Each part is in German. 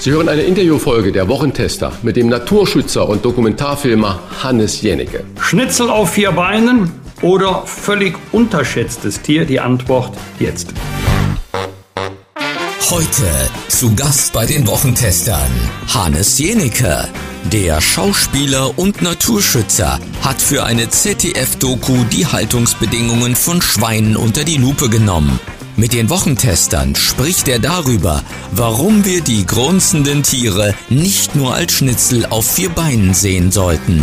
Sie hören eine Interviewfolge der Wochentester mit dem Naturschützer und Dokumentarfilmer Hannes Jennecke. Schnitzel auf vier Beinen oder völlig unterschätztes Tier? Die Antwort jetzt. Heute zu Gast bei den Wochentestern Hannes Jenecke. Der Schauspieler und Naturschützer hat für eine ZDF-Doku die Haltungsbedingungen von Schweinen unter die Lupe genommen. Mit den Wochentestern spricht er darüber, warum wir die grunzenden Tiere nicht nur als Schnitzel auf vier Beinen sehen sollten.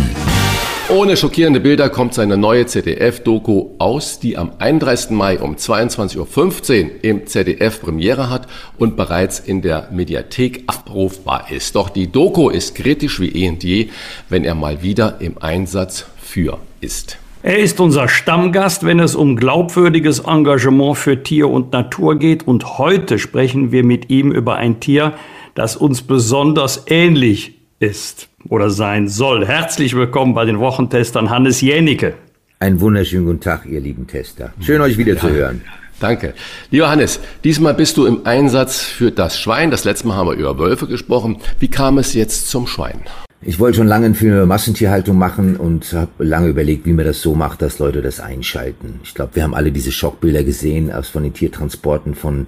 Ohne schockierende Bilder kommt seine neue ZDF-Doku aus, die am 31. Mai um 22.15 Uhr im ZDF Premiere hat und bereits in der Mediathek abrufbar ist. Doch die Doku ist kritisch wie eh und je, wenn er mal wieder im Einsatz für ist. Er ist unser Stammgast, wenn es um glaubwürdiges Engagement für Tier und Natur geht. Und heute sprechen wir mit ihm über ein Tier, das uns besonders ähnlich ist oder sein soll. Herzlich willkommen bei den Wochentestern Hannes Jänicke. Einen wunderschönen guten Tag, ihr lieben Tester. Schön, euch wieder ja. zu hören. Danke. Lieber Hannes, diesmal bist du im Einsatz für das Schwein. Das letzte Mal haben wir über Wölfe gesprochen. Wie kam es jetzt zum Schwein? Ich wollte schon lange einen Film über Massentierhaltung machen und habe lange überlegt, wie man das so macht, dass Leute das einschalten. Ich glaube, wir haben alle diese Schockbilder gesehen aus von den Tiertransporten von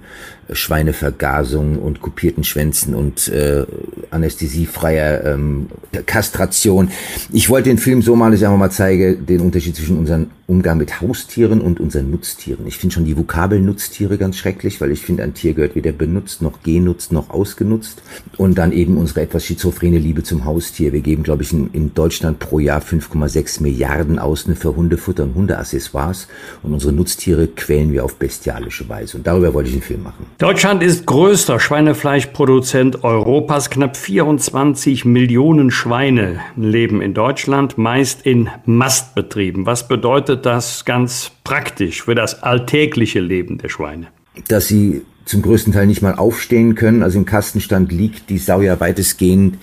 Schweinevergasung und kopierten Schwänzen und äh, anästhesiefreier ähm, Kastration. Ich wollte den Film so mal, dass ich einfach mal zeige, den Unterschied zwischen unserem Umgang mit Haustieren und unseren Nutztieren. Ich finde schon die Vokabel Nutztiere ganz schrecklich, weil ich finde, ein Tier gehört weder benutzt, noch genutzt, noch ausgenutzt. Und dann eben unsere etwas schizophrene Liebe zum Haustier. Wir geben, glaube ich, in, in Deutschland pro Jahr 5,6 Milliarden aus für Hundefutter und Hundeaccessoires. Und unsere Nutztiere quälen wir auf bestialische Weise. Und darüber wollte ich einen Film machen. Deutschland ist größter Schweinefleischproduzent Europas. Knapp 24 Millionen Schweine leben in Deutschland, meist in Mastbetrieben. Was bedeutet das ganz praktisch für das alltägliche Leben der Schweine? Dass sie zum größten Teil nicht mal aufstehen können. Also im Kastenstand liegt die Sau ja weitestgehend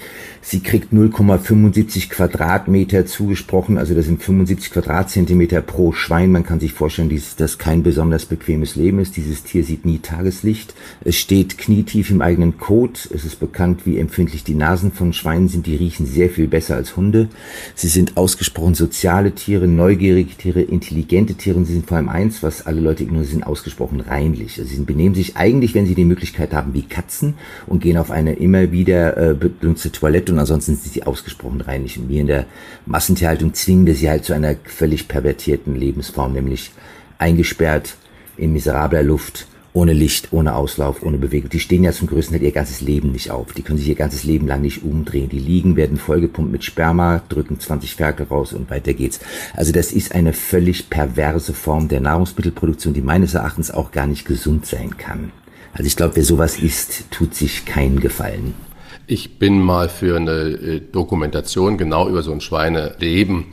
Sie kriegt 0,75 Quadratmeter zugesprochen, also das sind 75 Quadratzentimeter pro Schwein. Man kann sich vorstellen, dass das kein besonders bequemes Leben ist. Dieses Tier sieht nie Tageslicht. Es steht knietief im eigenen Kot. Es ist bekannt, wie empfindlich die Nasen von Schweinen sind. Die riechen sehr viel besser als Hunde. Sie sind ausgesprochen soziale Tiere, neugierige Tiere, intelligente Tiere. Und sie sind vor allem eins, was alle Leute ignorieren, sie sind ausgesprochen reinlich. Also sie benehmen sich eigentlich, wenn sie die Möglichkeit haben, wie Katzen und gehen auf eine immer wieder äh, benutzte Toilette und ansonsten sind sie ausgesprochen reinlich. Und wir in der Massentierhaltung zwingen wir sie halt zu einer völlig pervertierten Lebensform, nämlich eingesperrt in miserabler Luft, ohne Licht, ohne Auslauf, ohne Bewegung. Die stehen ja zum größten Teil ihr ganzes Leben nicht auf. Die können sich ihr ganzes Leben lang nicht umdrehen. Die liegen, werden vollgepumpt mit Sperma, drücken 20 Ferkel raus und weiter geht's. Also das ist eine völlig perverse Form der Nahrungsmittelproduktion, die meines Erachtens auch gar nicht gesund sein kann. Also ich glaube, wer sowas isst, tut sich keinen Gefallen. Ich bin mal für eine äh, Dokumentation genau über so ein Schweineleben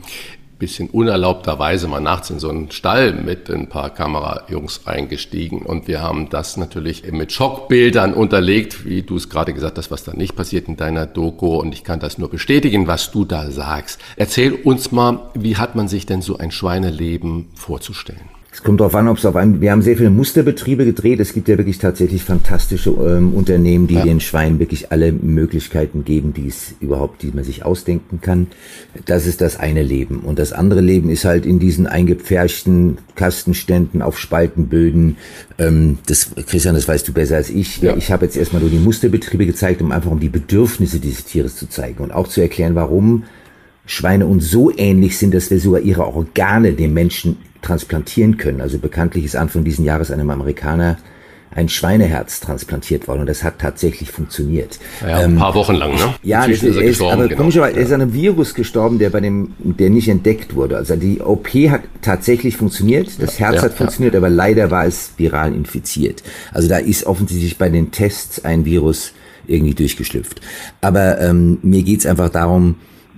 bisschen unerlaubterweise mal nachts in so einen Stall mit ein paar Kamerajungs eingestiegen und wir haben das natürlich mit Schockbildern unterlegt, wie du es gerade gesagt hast, was da nicht passiert in deiner Doku und ich kann das nur bestätigen, was du da sagst. Erzähl uns mal, wie hat man sich denn so ein Schweineleben vorzustellen? Es kommt darauf an, ob es auf einem, wir haben sehr viele Musterbetriebe gedreht. Es gibt ja wirklich tatsächlich fantastische ähm, Unternehmen, die ja. den Schweinen wirklich alle Möglichkeiten geben, die es überhaupt, die man sich ausdenken kann. Das ist das eine Leben. Und das andere Leben ist halt in diesen eingepferchten Kastenständen auf Spaltenböden. Ähm, das, Christian, das weißt du besser als ich. Ja. Ich habe jetzt erstmal nur die Musterbetriebe gezeigt, um einfach um die Bedürfnisse dieses Tieres zu zeigen und auch zu erklären, warum Schweine uns so ähnlich sind, dass wir sogar ihre Organe dem Menschen transplantieren können. Also bekanntlich ist Anfang diesen Jahres einem Amerikaner ein Schweineherz transplantiert worden und das hat tatsächlich funktioniert. Ja, ein ähm, paar Wochen lang, ne? Ja, das ist, ist aber genau. komischerweise, er ist an einem Virus gestorben, der bei dem, der nicht entdeckt wurde. Also die OP hat tatsächlich funktioniert, das Herz ja, hat funktioniert, ja. aber leider war es viral infiziert. Also da ist offensichtlich bei den Tests ein Virus irgendwie durchgeschlüpft. Aber ähm, mir geht's einfach darum,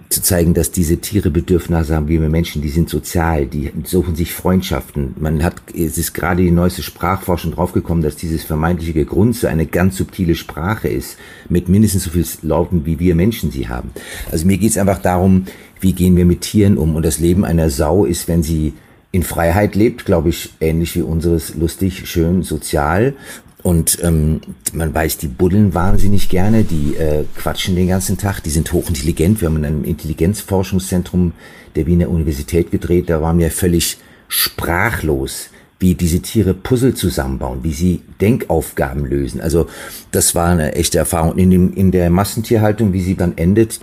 zu zeigen, dass diese Tiere Bedürfnisse haben wie wir Menschen, die sind sozial, die suchen sich Freundschaften. Man hat, es ist gerade die neueste Sprachforschung draufgekommen, dass dieses vermeintliche Grunze eine ganz subtile Sprache ist, mit mindestens so viel Lauten, wie wir Menschen sie haben. Also mir geht es einfach darum, wie gehen wir mit Tieren um? Und das Leben einer Sau ist, wenn sie in Freiheit lebt, glaube ich, ähnlich wie unseres lustig, schön, sozial und ähm, man weiß, die buddeln wahnsinnig gerne, die äh, quatschen den ganzen Tag, die sind hochintelligent. Wir haben in einem Intelligenzforschungszentrum der Wiener Universität gedreht, da waren wir völlig sprachlos, wie diese Tiere Puzzle zusammenbauen, wie sie Denkaufgaben lösen. Also das war eine echte Erfahrung. In, dem, in der Massentierhaltung, wie sie dann endet,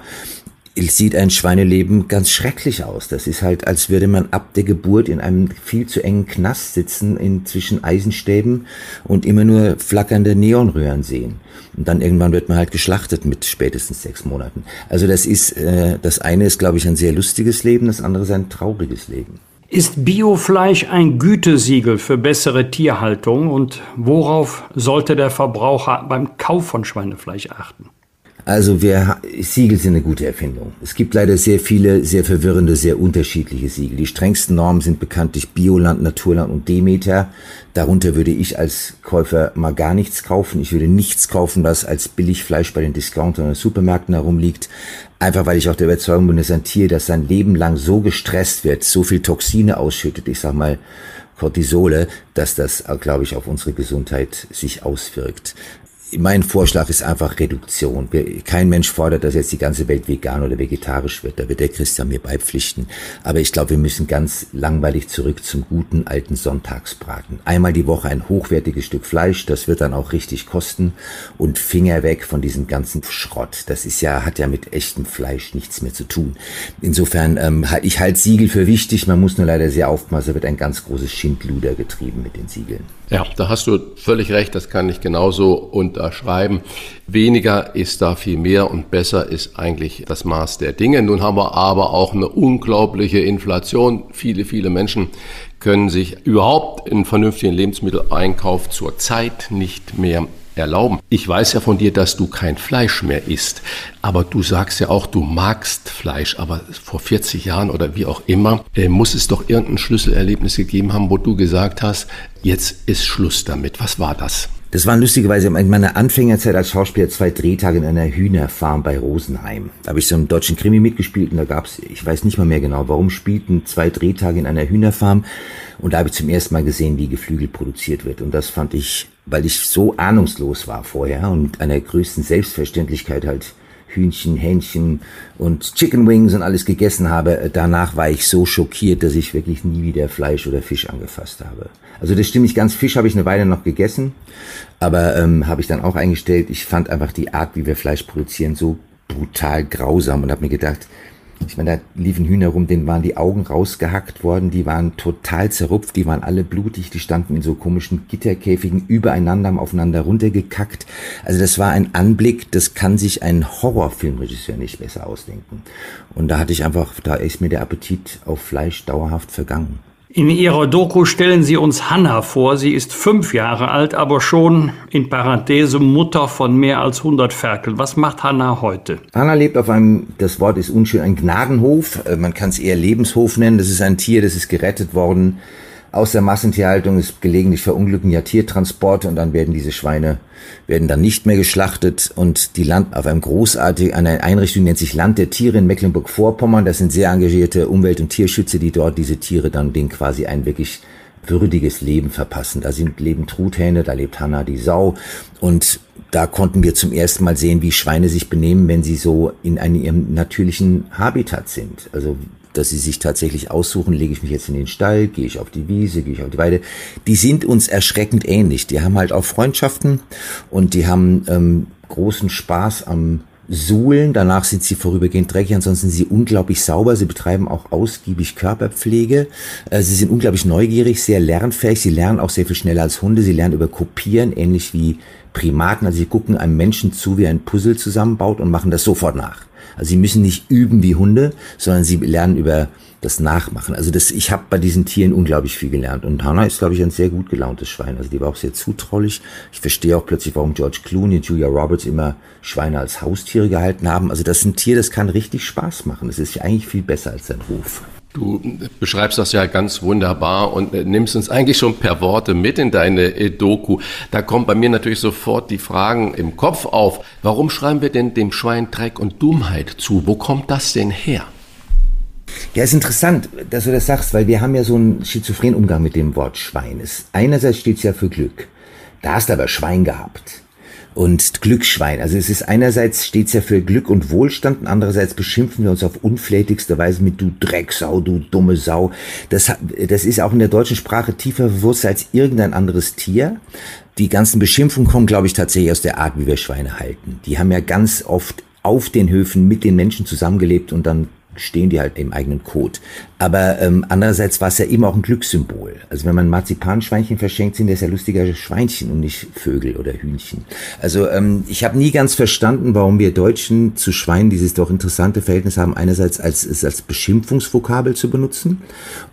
sieht ein Schweineleben ganz schrecklich aus. Das ist halt, als würde man ab der Geburt in einem viel zu engen Knast sitzen, in zwischen Eisenstäben und immer nur flackernde Neonröhren sehen. Und dann irgendwann wird man halt geschlachtet mit spätestens sechs Monaten. Also das ist, äh, das eine ist, glaube ich, ein sehr lustiges Leben, das andere ist ein trauriges Leben. Ist Biofleisch ein Gütesiegel für bessere Tierhaltung und worauf sollte der Verbraucher beim Kauf von Schweinefleisch achten? Also wir, Siegel sind eine gute Erfindung. Es gibt leider sehr viele, sehr verwirrende, sehr unterschiedliche Siegel. Die strengsten Normen sind bekanntlich Bioland, Naturland und Demeter. Darunter würde ich als Käufer mal gar nichts kaufen. Ich würde nichts kaufen, was als Billigfleisch bei den Discountern oder Supermärkten herumliegt. Einfach weil ich auch der Überzeugung bin, dass ein Tier, das sein Leben lang so gestresst wird, so viel Toxine ausschüttet, ich sag mal, Cortisole, dass das, glaube ich, auf unsere Gesundheit sich auswirkt mein Vorschlag ist einfach Reduktion. Kein Mensch fordert, dass jetzt die ganze Welt vegan oder vegetarisch wird. Da wird der Christian mir beipflichten. Aber ich glaube, wir müssen ganz langweilig zurück zum guten alten Sonntagsbraten. Einmal die Woche ein hochwertiges Stück Fleisch, das wird dann auch richtig kosten. Und Finger weg von diesem ganzen Schrott. Das ist ja, hat ja mit echtem Fleisch nichts mehr zu tun. Insofern, ähm, ich halte Siegel für wichtig. Man muss nur leider sehr aufpassen, da wird ein ganz großes Schindluder getrieben mit den Siegeln. Ja, da hast du völlig recht. Das kann ich genauso unter schreiben. Weniger ist da viel mehr und besser ist eigentlich das Maß der Dinge. Nun haben wir aber auch eine unglaubliche Inflation. Viele, viele Menschen können sich überhaupt einen vernünftigen Lebensmitteleinkauf zurzeit nicht mehr erlauben. Ich weiß ja von dir, dass du kein Fleisch mehr isst, aber du sagst ja auch, du magst Fleisch, aber vor 40 Jahren oder wie auch immer, äh, muss es doch irgendein Schlüsselerlebnis gegeben haben, wo du gesagt hast, jetzt ist Schluss damit. Was war das? Das waren lustigerweise in meiner Anfängerzeit als Schauspieler zwei Drehtage in einer Hühnerfarm bei Rosenheim. Da habe ich so einen deutschen Krimi mitgespielt und da gab's, ich weiß nicht mal mehr genau, warum spielten zwei Drehtage in einer Hühnerfarm. Und da habe ich zum ersten Mal gesehen, wie Geflügel produziert wird. Und das fand ich, weil ich so ahnungslos war vorher und einer größten Selbstverständlichkeit halt Hühnchen, Hähnchen und Chicken Wings und alles gegessen habe, danach war ich so schockiert, dass ich wirklich nie wieder Fleisch oder Fisch angefasst habe. Also das stimmt nicht ganz. Fisch habe ich eine Weile noch gegessen, aber ähm, habe ich dann auch eingestellt. Ich fand einfach die Art, wie wir Fleisch produzieren, so brutal grausam und habe mir gedacht, ich meine, da liefen Hühner rum, denen waren die Augen rausgehackt worden, die waren total zerrupft, die waren alle blutig, die standen in so komischen Gitterkäfigen übereinander, haben aufeinander runtergekackt. Also das war ein Anblick, das kann sich ein Horrorfilmregisseur nicht besser ausdenken. Und da hatte ich einfach, da ist mir der Appetit auf Fleisch dauerhaft vergangen. In ihrer Doku stellen Sie uns Hanna vor. Sie ist fünf Jahre alt, aber schon in Parenthese Mutter von mehr als 100 Ferkeln. Was macht Hanna heute? Hanna lebt auf einem, das Wort ist unschön, ein Gnadenhof. Äh, man kann es eher Lebenshof nennen. Das ist ein Tier, das ist gerettet worden aus der Massentierhaltung ist gelegentlich verunglücken ja Tiertransporte und dann werden diese Schweine werden dann nicht mehr geschlachtet und die Land auf einem großartigen eine Einrichtung nennt sich Land der Tiere in Mecklenburg-Vorpommern. Das sind sehr engagierte Umwelt- und Tierschützer, die dort diese Tiere dann denen quasi ein wirklich würdiges Leben verpassen. Da sind leben Truthähne, da lebt Hanna die Sau und da konnten wir zum ersten Mal sehen, wie Schweine sich benehmen, wenn sie so in einem ihrem natürlichen Habitat sind. Also dass sie sich tatsächlich aussuchen, lege ich mich jetzt in den Stall, gehe ich auf die Wiese, gehe ich auf die Weide. Die sind uns erschreckend ähnlich. Die haben halt auch Freundschaften und die haben ähm, großen Spaß am Suhlen. Danach sind sie vorübergehend dreckig, ansonsten sind sie unglaublich sauber. Sie betreiben auch ausgiebig Körperpflege. Äh, sie sind unglaublich neugierig, sehr lernfähig. Sie lernen auch sehr viel schneller als Hunde. Sie lernen über Kopieren, ähnlich wie Primaten. Also sie gucken einem Menschen zu, wie er ein Puzzle zusammenbaut und machen das sofort nach. Also sie müssen nicht üben wie Hunde, sondern sie lernen über das Nachmachen. Also das, ich habe bei diesen Tieren unglaublich viel gelernt. Und Hannah ist, glaube ich, ein sehr gut gelauntes Schwein. Also die war auch sehr zutraulich. Ich verstehe auch plötzlich, warum George Clooney und Julia Roberts immer Schweine als Haustiere gehalten haben. Also das ist ein Tier, das kann richtig Spaß machen. Das ist ja eigentlich viel besser als sein Ruf. Du beschreibst das ja ganz wunderbar und äh, nimmst uns eigentlich schon per Worte mit in deine äh, Doku. Da kommen bei mir natürlich sofort die Fragen im Kopf auf. Warum schreiben wir denn dem Schwein Dreck und Dummheit zu? Wo kommt das denn her? Ja, ist interessant, dass du das sagst, weil wir haben ja so einen schizophrenen Umgang mit dem Wort Schwein. einerseits steht es ja für Glück. Da hast du aber Schwein gehabt und Glücksschwein. Also es ist einerseits steht's ja für Glück und Wohlstand und andererseits beschimpfen wir uns auf unflätigste Weise mit du Drecksau, du dumme Sau. Das, das ist auch in der deutschen Sprache tiefer verwurzelt als irgendein anderes Tier. Die ganzen Beschimpfungen kommen, glaube ich, tatsächlich aus der Art, wie wir Schweine halten. Die haben ja ganz oft auf den Höfen mit den Menschen zusammengelebt und dann stehen die halt im eigenen Code. Aber ähm, andererseits war es ja immer auch ein Glückssymbol. Also wenn man Marzipanschweinchen verschenkt, sind das ja lustiger Schweinchen und nicht Vögel oder Hühnchen. Also ähm, ich habe nie ganz verstanden, warum wir Deutschen zu Schweinen dieses doch interessante Verhältnis haben, einerseits als, es als Beschimpfungsvokabel zu benutzen,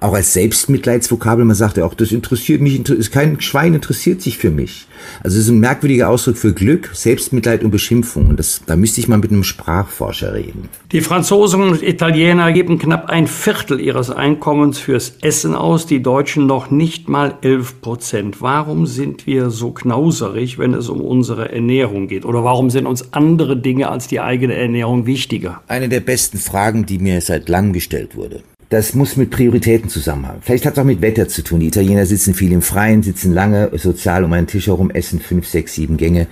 auch als Selbstmitleidsvokabel. Man sagt ja auch, das interessiert mich, ist kein Schwein interessiert sich für mich. Also es ist ein merkwürdiger Ausdruck für Glück, Selbstmitleid und Beschimpfung. Und das, da müsste ich mal mit einem Sprachforscher reden. Die Franzosen und Italiener geben knapp ein Viertel ihres Einkommens fürs Essen aus, die Deutschen noch nicht mal 11 Prozent. Warum sind wir so knauserig, wenn es um unsere Ernährung geht? Oder warum sind uns andere Dinge als die eigene Ernährung wichtiger? Eine der besten Fragen, die mir seit langem gestellt wurde. Das muss mit Prioritäten zusammenhängen. Vielleicht hat es auch mit Wetter zu tun. Die Italiener sitzen viel im Freien, sitzen lange sozial um einen Tisch herum, essen fünf, sechs, sieben Gänge.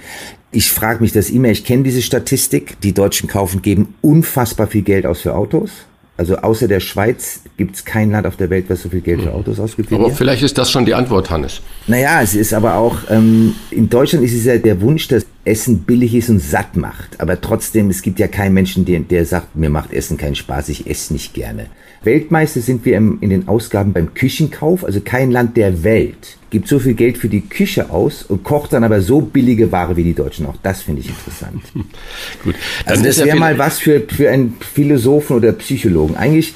Ich frage mich das immer. Ich kenne diese Statistik. Die Deutschen kaufen, geben unfassbar viel Geld aus für Autos. Also außer der Schweiz gibt es kein Land auf der Welt, was so viel Geld für Autos ausgibt. Aber vielleicht ist das schon die Antwort, Hannes. Naja, es ist aber auch, ähm, in Deutschland ist es ja der Wunsch, dass Essen billig ist und satt macht. Aber trotzdem, es gibt ja keinen Menschen, der, der sagt, mir macht Essen keinen Spaß, ich esse nicht gerne. Weltmeister sind wir im, in den Ausgaben beim Küchenkauf. Also kein Land der Welt gibt so viel Geld für die Küche aus und kocht dann aber so billige Ware wie die Deutschen. Auch das finde ich interessant. Gut. also das wäre mal was für, für einen Philosophen oder Psychologen. Eigentlich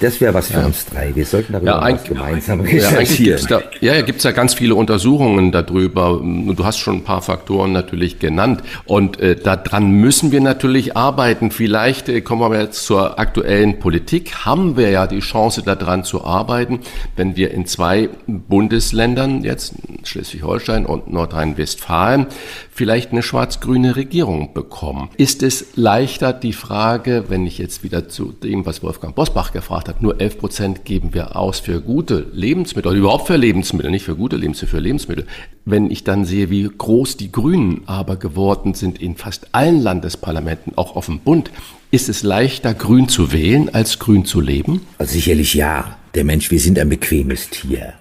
das wäre was für ja. uns drei. Wir sollten darüber ja, was gemeinsam recherchieren. Ja, da, ja, gibt es ja ganz viele Untersuchungen darüber. Du hast schon ein paar Faktoren natürlich genannt. Und äh, daran müssen wir natürlich arbeiten. Vielleicht äh, kommen wir jetzt zur aktuellen Politik. Haben wir ja die Chance, daran zu arbeiten, wenn wir in zwei Bundesländern, jetzt Schleswig-Holstein und Nordrhein-Westfalen, vielleicht eine schwarz-grüne Regierung bekommen. Ist es leichter, die Frage, wenn ich jetzt wieder zu dem, was Wolfgang Bosbach gefragt hat, nur 11 Prozent geben wir aus für gute Lebensmittel oder überhaupt für Lebensmittel, nicht für gute Lebensmittel, für Lebensmittel. Wenn ich dann sehe, wie groß die Grünen aber geworden sind in fast allen Landesparlamenten, auch auf dem Bund, ist es leichter, grün zu wählen, als grün zu leben? Also sicherlich ja. Der Mensch, wir sind ein bequemes Tier.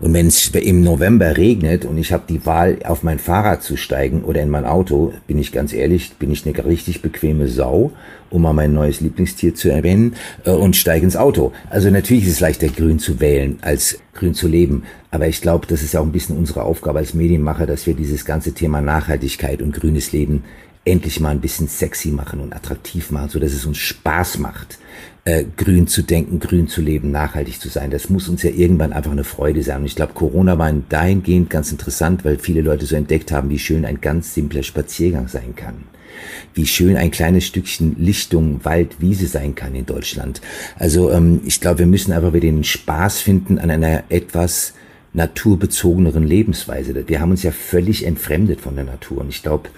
Und wenn es im November regnet und ich habe die Wahl, auf mein Fahrrad zu steigen oder in mein Auto, bin ich ganz ehrlich, bin ich eine richtig bequeme Sau, um mal mein neues Lieblingstier zu erwähnen, äh, und steige ins Auto. Also natürlich ist es leichter, grün zu wählen, als grün zu leben. Aber ich glaube, das ist auch ein bisschen unsere Aufgabe als Medienmacher, dass wir dieses ganze Thema Nachhaltigkeit und grünes Leben endlich mal ein bisschen sexy machen und attraktiv machen, so dass es uns Spaß macht äh, grün zu denken, grün zu leben, nachhaltig zu sein. Das muss uns ja irgendwann einfach eine Freude sein. Und ich glaube, Corona war dahingehend ganz interessant, weil viele Leute so entdeckt haben, wie schön ein ganz simpler Spaziergang sein kann. Wie schön ein kleines Stückchen Lichtung, Wald, Wiese sein kann in Deutschland. Also ähm, ich glaube, wir müssen einfach wieder den Spaß finden an einer etwas naturbezogeneren Lebensweise. Wir haben uns ja völlig entfremdet von der Natur. Und ich glaube,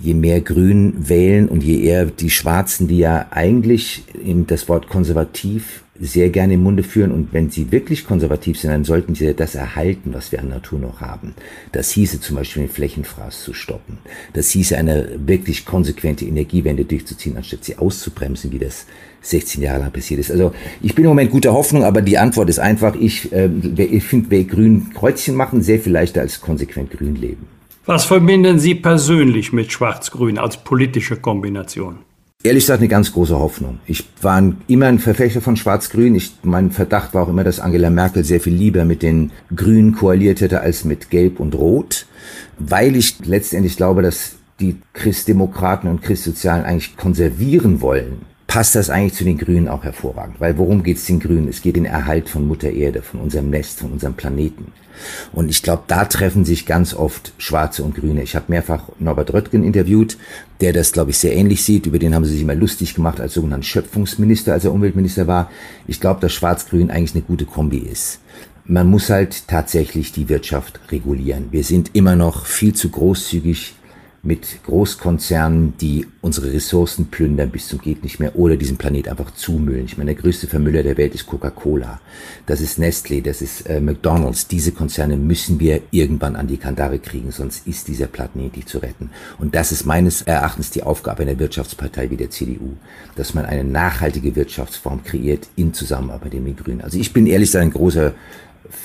je mehr Grün wählen und je eher die Schwarzen, die ja eigentlich in das Wort konservativ sehr gerne im Munde führen und wenn sie wirklich konservativ sind, dann sollten sie das erhalten, was wir an Natur noch haben. Das hieße zum Beispiel den Flächenfraß zu stoppen. Das hieße eine wirklich konsequente Energiewende durchzuziehen, anstatt sie auszubremsen, wie das 16 Jahre lang passiert ist. Also ich bin im Moment guter Hoffnung, aber die Antwort ist einfach, ich, äh, ich finde, wer grün Kreuzchen machen, sehr viel leichter als konsequent grün leben. Was verbinden Sie persönlich mit Schwarz-Grün als politische Kombination? Ehrlich gesagt eine ganz große Hoffnung. Ich war immer ein Verfechter von Schwarz-Grün. mein Verdacht war auch immer, dass Angela Merkel sehr viel lieber mit den Grünen koaliert hätte als mit Gelb und Rot, weil ich letztendlich glaube, dass die Christdemokraten und Christsozialen eigentlich konservieren wollen, passt das eigentlich zu den Grünen auch hervorragend. Weil worum geht es den Grünen? Es geht den Erhalt von Mutter Erde, von unserem Nest, von unserem Planeten. Und ich glaube, da treffen sich ganz oft Schwarze und Grüne. Ich habe mehrfach Norbert Röttgen interviewt, der das, glaube ich, sehr ähnlich sieht. Über den haben sie sich immer lustig gemacht als sogenannten Schöpfungsminister, als er Umweltminister war. Ich glaube, dass Schwarz-Grün eigentlich eine gute Kombi ist. Man muss halt tatsächlich die Wirtschaft regulieren. Wir sind immer noch viel zu großzügig mit Großkonzernen, die unsere Ressourcen plündern bis zum geht nicht mehr oder diesen Planet einfach zumüllen. Ich meine, der größte Vermüller der Welt ist Coca-Cola. Das ist Nestlé, das ist äh, McDonald's. Diese Konzerne müssen wir irgendwann an die Kandare kriegen, sonst ist dieser Planet nicht zu retten. Und das ist meines Erachtens die Aufgabe einer Wirtschaftspartei wie der CDU, dass man eine nachhaltige Wirtschaftsform kreiert in Zusammenarbeit mit den Grünen. Also ich bin ehrlich gesagt ein großer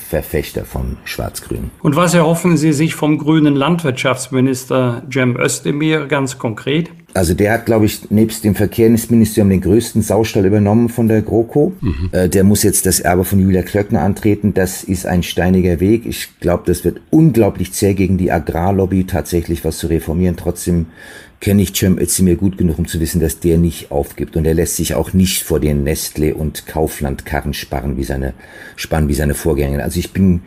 Verfechter von Schwarz-Grün. Und was erhoffen Sie sich vom grünen Landwirtschaftsminister Cem Özdemir ganz konkret? Also der hat, glaube ich, nebst dem Verkehrsministerium den größten Saustall übernommen von der GroKo. Mhm. Äh, der muss jetzt das Erbe von Julia Klöckner antreten. Das ist ein steiniger Weg. Ich glaube, das wird unglaublich zäh gegen die Agrarlobby tatsächlich was zu reformieren. Trotzdem kenne ich Cem Özdemir gut genug, um zu wissen, dass der nicht aufgibt. Und er lässt sich auch nicht vor den Nestle und Kaufland Karren sparren wie seine, spannen wie seine Vorgänger. Also ich bin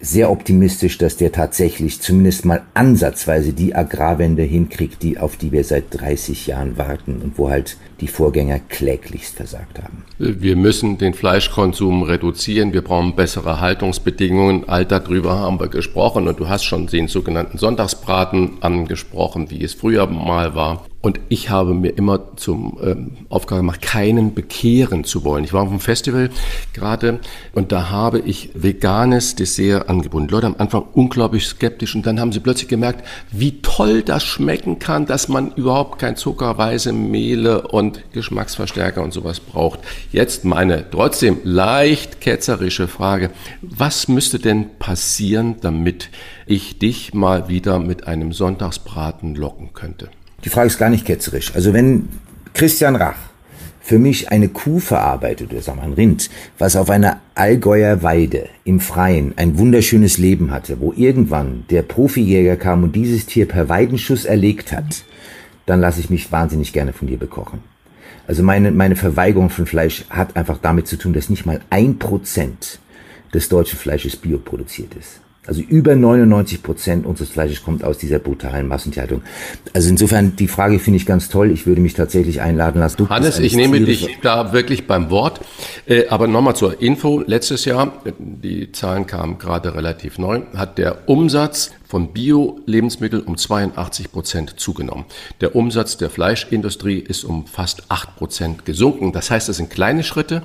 sehr optimistisch, dass der tatsächlich zumindest mal ansatzweise die Agrarwende hinkriegt, die, auf die wir seit 30 Jahren warten und wo halt die Vorgänger kläglichst versagt haben. Wir müssen den Fleischkonsum reduzieren. Wir brauchen bessere Haltungsbedingungen. All darüber haben wir gesprochen und du hast schon den sogenannten Sonntagsbraten angesprochen, wie es früher mal war. Und ich habe mir immer zum ähm, Aufgabe gemacht, keinen bekehren zu wollen. Ich war auf einem Festival gerade und da habe ich veganes Dessert angeboten. Leute am Anfang unglaublich skeptisch und dann haben sie plötzlich gemerkt, wie toll das schmecken kann, dass man überhaupt kein Zucker, weiße Mehle und Geschmacksverstärker und sowas braucht. Jetzt meine trotzdem leicht ketzerische Frage. Was müsste denn passieren, damit ich dich mal wieder mit einem Sonntagsbraten locken könnte? Die Frage ist gar nicht ketzerisch. Also wenn Christian Rach für mich eine Kuh verarbeitet, oder sagen wir ein Rind, was auf einer Allgäuer Weide im Freien ein wunderschönes Leben hatte, wo irgendwann der Profijäger kam und dieses Tier per Weidenschuss erlegt hat, dann lasse ich mich wahnsinnig gerne von dir bekochen. Also meine, meine Verweigerung von Fleisch hat einfach damit zu tun, dass nicht mal ein Prozent des deutschen Fleisches bioproduziert ist. Also über 99 Prozent unseres Fleisches kommt aus dieser brutalen Massentierhaltung. Also insofern, die Frage finde ich ganz toll. Ich würde mich tatsächlich einladen lassen. Du Hannes, ich nehme dich da wirklich beim Wort. Äh, aber nochmal zur Info. Letztes Jahr, die Zahlen kamen gerade relativ neu, hat der Umsatz von Bio-Lebensmitteln um 82 Prozent zugenommen. Der Umsatz der Fleischindustrie ist um fast 8 Prozent gesunken. Das heißt, es sind kleine Schritte,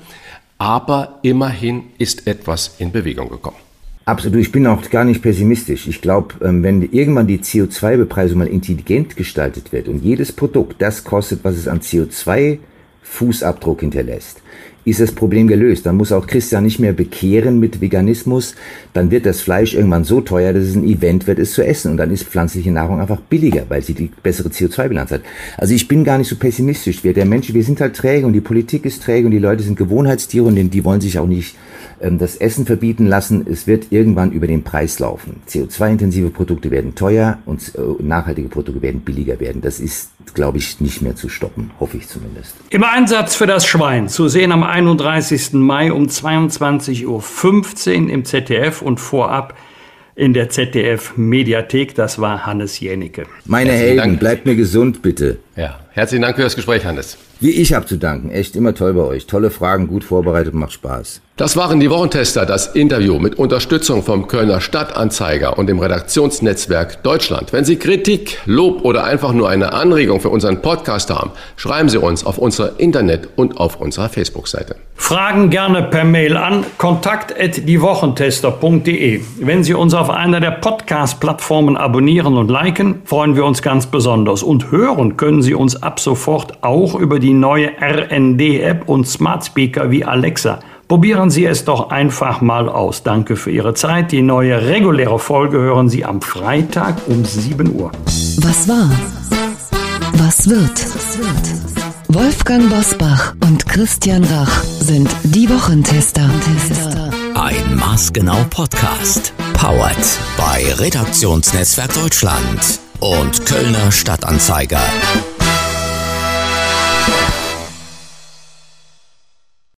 aber immerhin ist etwas in Bewegung gekommen. Absolut, ich bin auch gar nicht pessimistisch. Ich glaube, ähm, wenn irgendwann die CO2-Bepreisung mal intelligent gestaltet wird und jedes Produkt das kostet, was es an CO2-Fußabdruck hinterlässt, ist das Problem gelöst. Dann muss auch Christian nicht mehr bekehren mit Veganismus. Dann wird das Fleisch irgendwann so teuer, dass es ein Event wird, es zu essen. Und dann ist pflanzliche Nahrung einfach billiger, weil sie die bessere CO2-Bilanz hat. Also ich bin gar nicht so pessimistisch. Wir, der Mensch, wir sind halt träge und die Politik ist träge und die Leute sind Gewohnheitstiere und die wollen sich auch nicht ähm, das Essen verbieten lassen. Es wird irgendwann über den Preis laufen. CO2-intensive Produkte werden teuer und äh, nachhaltige Produkte werden billiger werden. Das ist, glaube ich, nicht mehr zu stoppen, hoffe ich zumindest. Im Einsatz für das Schwein, zu sehen am 31. Mai um 22.15 Uhr im ZDF und vorab in der ZDF-Mediathek. Das war Hannes Jänicke. Meine Herzlichen Helden, Dank. bleibt mir gesund, bitte. Ja, herzlichen Dank für das Gespräch, Hannes. Wie ich habe zu danken. Echt immer toll bei euch. Tolle Fragen, gut vorbereitet, macht Spaß. Das waren die Wochentester, das Interview mit Unterstützung vom Kölner Stadtanzeiger und dem Redaktionsnetzwerk Deutschland. Wenn Sie Kritik, Lob oder einfach nur eine Anregung für unseren Podcast haben, schreiben Sie uns auf unserer Internet- und auf unserer Facebook-Seite. Fragen gerne per Mail an kontakt@diewochentester.de. Wenn Sie uns auf einer der Podcast-Plattformen abonnieren und liken, freuen wir uns ganz besonders. Und hören können Sie uns ab sofort auch über die neue RND-App und Smart Speaker wie Alexa. Probieren Sie es doch einfach mal aus. Danke für Ihre Zeit. Die neue reguläre Folge hören Sie am Freitag um 7 Uhr. Was war? Was wird? Wolfgang Bosbach und Christian Rach sind die Wochentester. Ein Maßgenau Podcast. Powered bei Redaktionsnetzwerk Deutschland und Kölner Stadtanzeiger.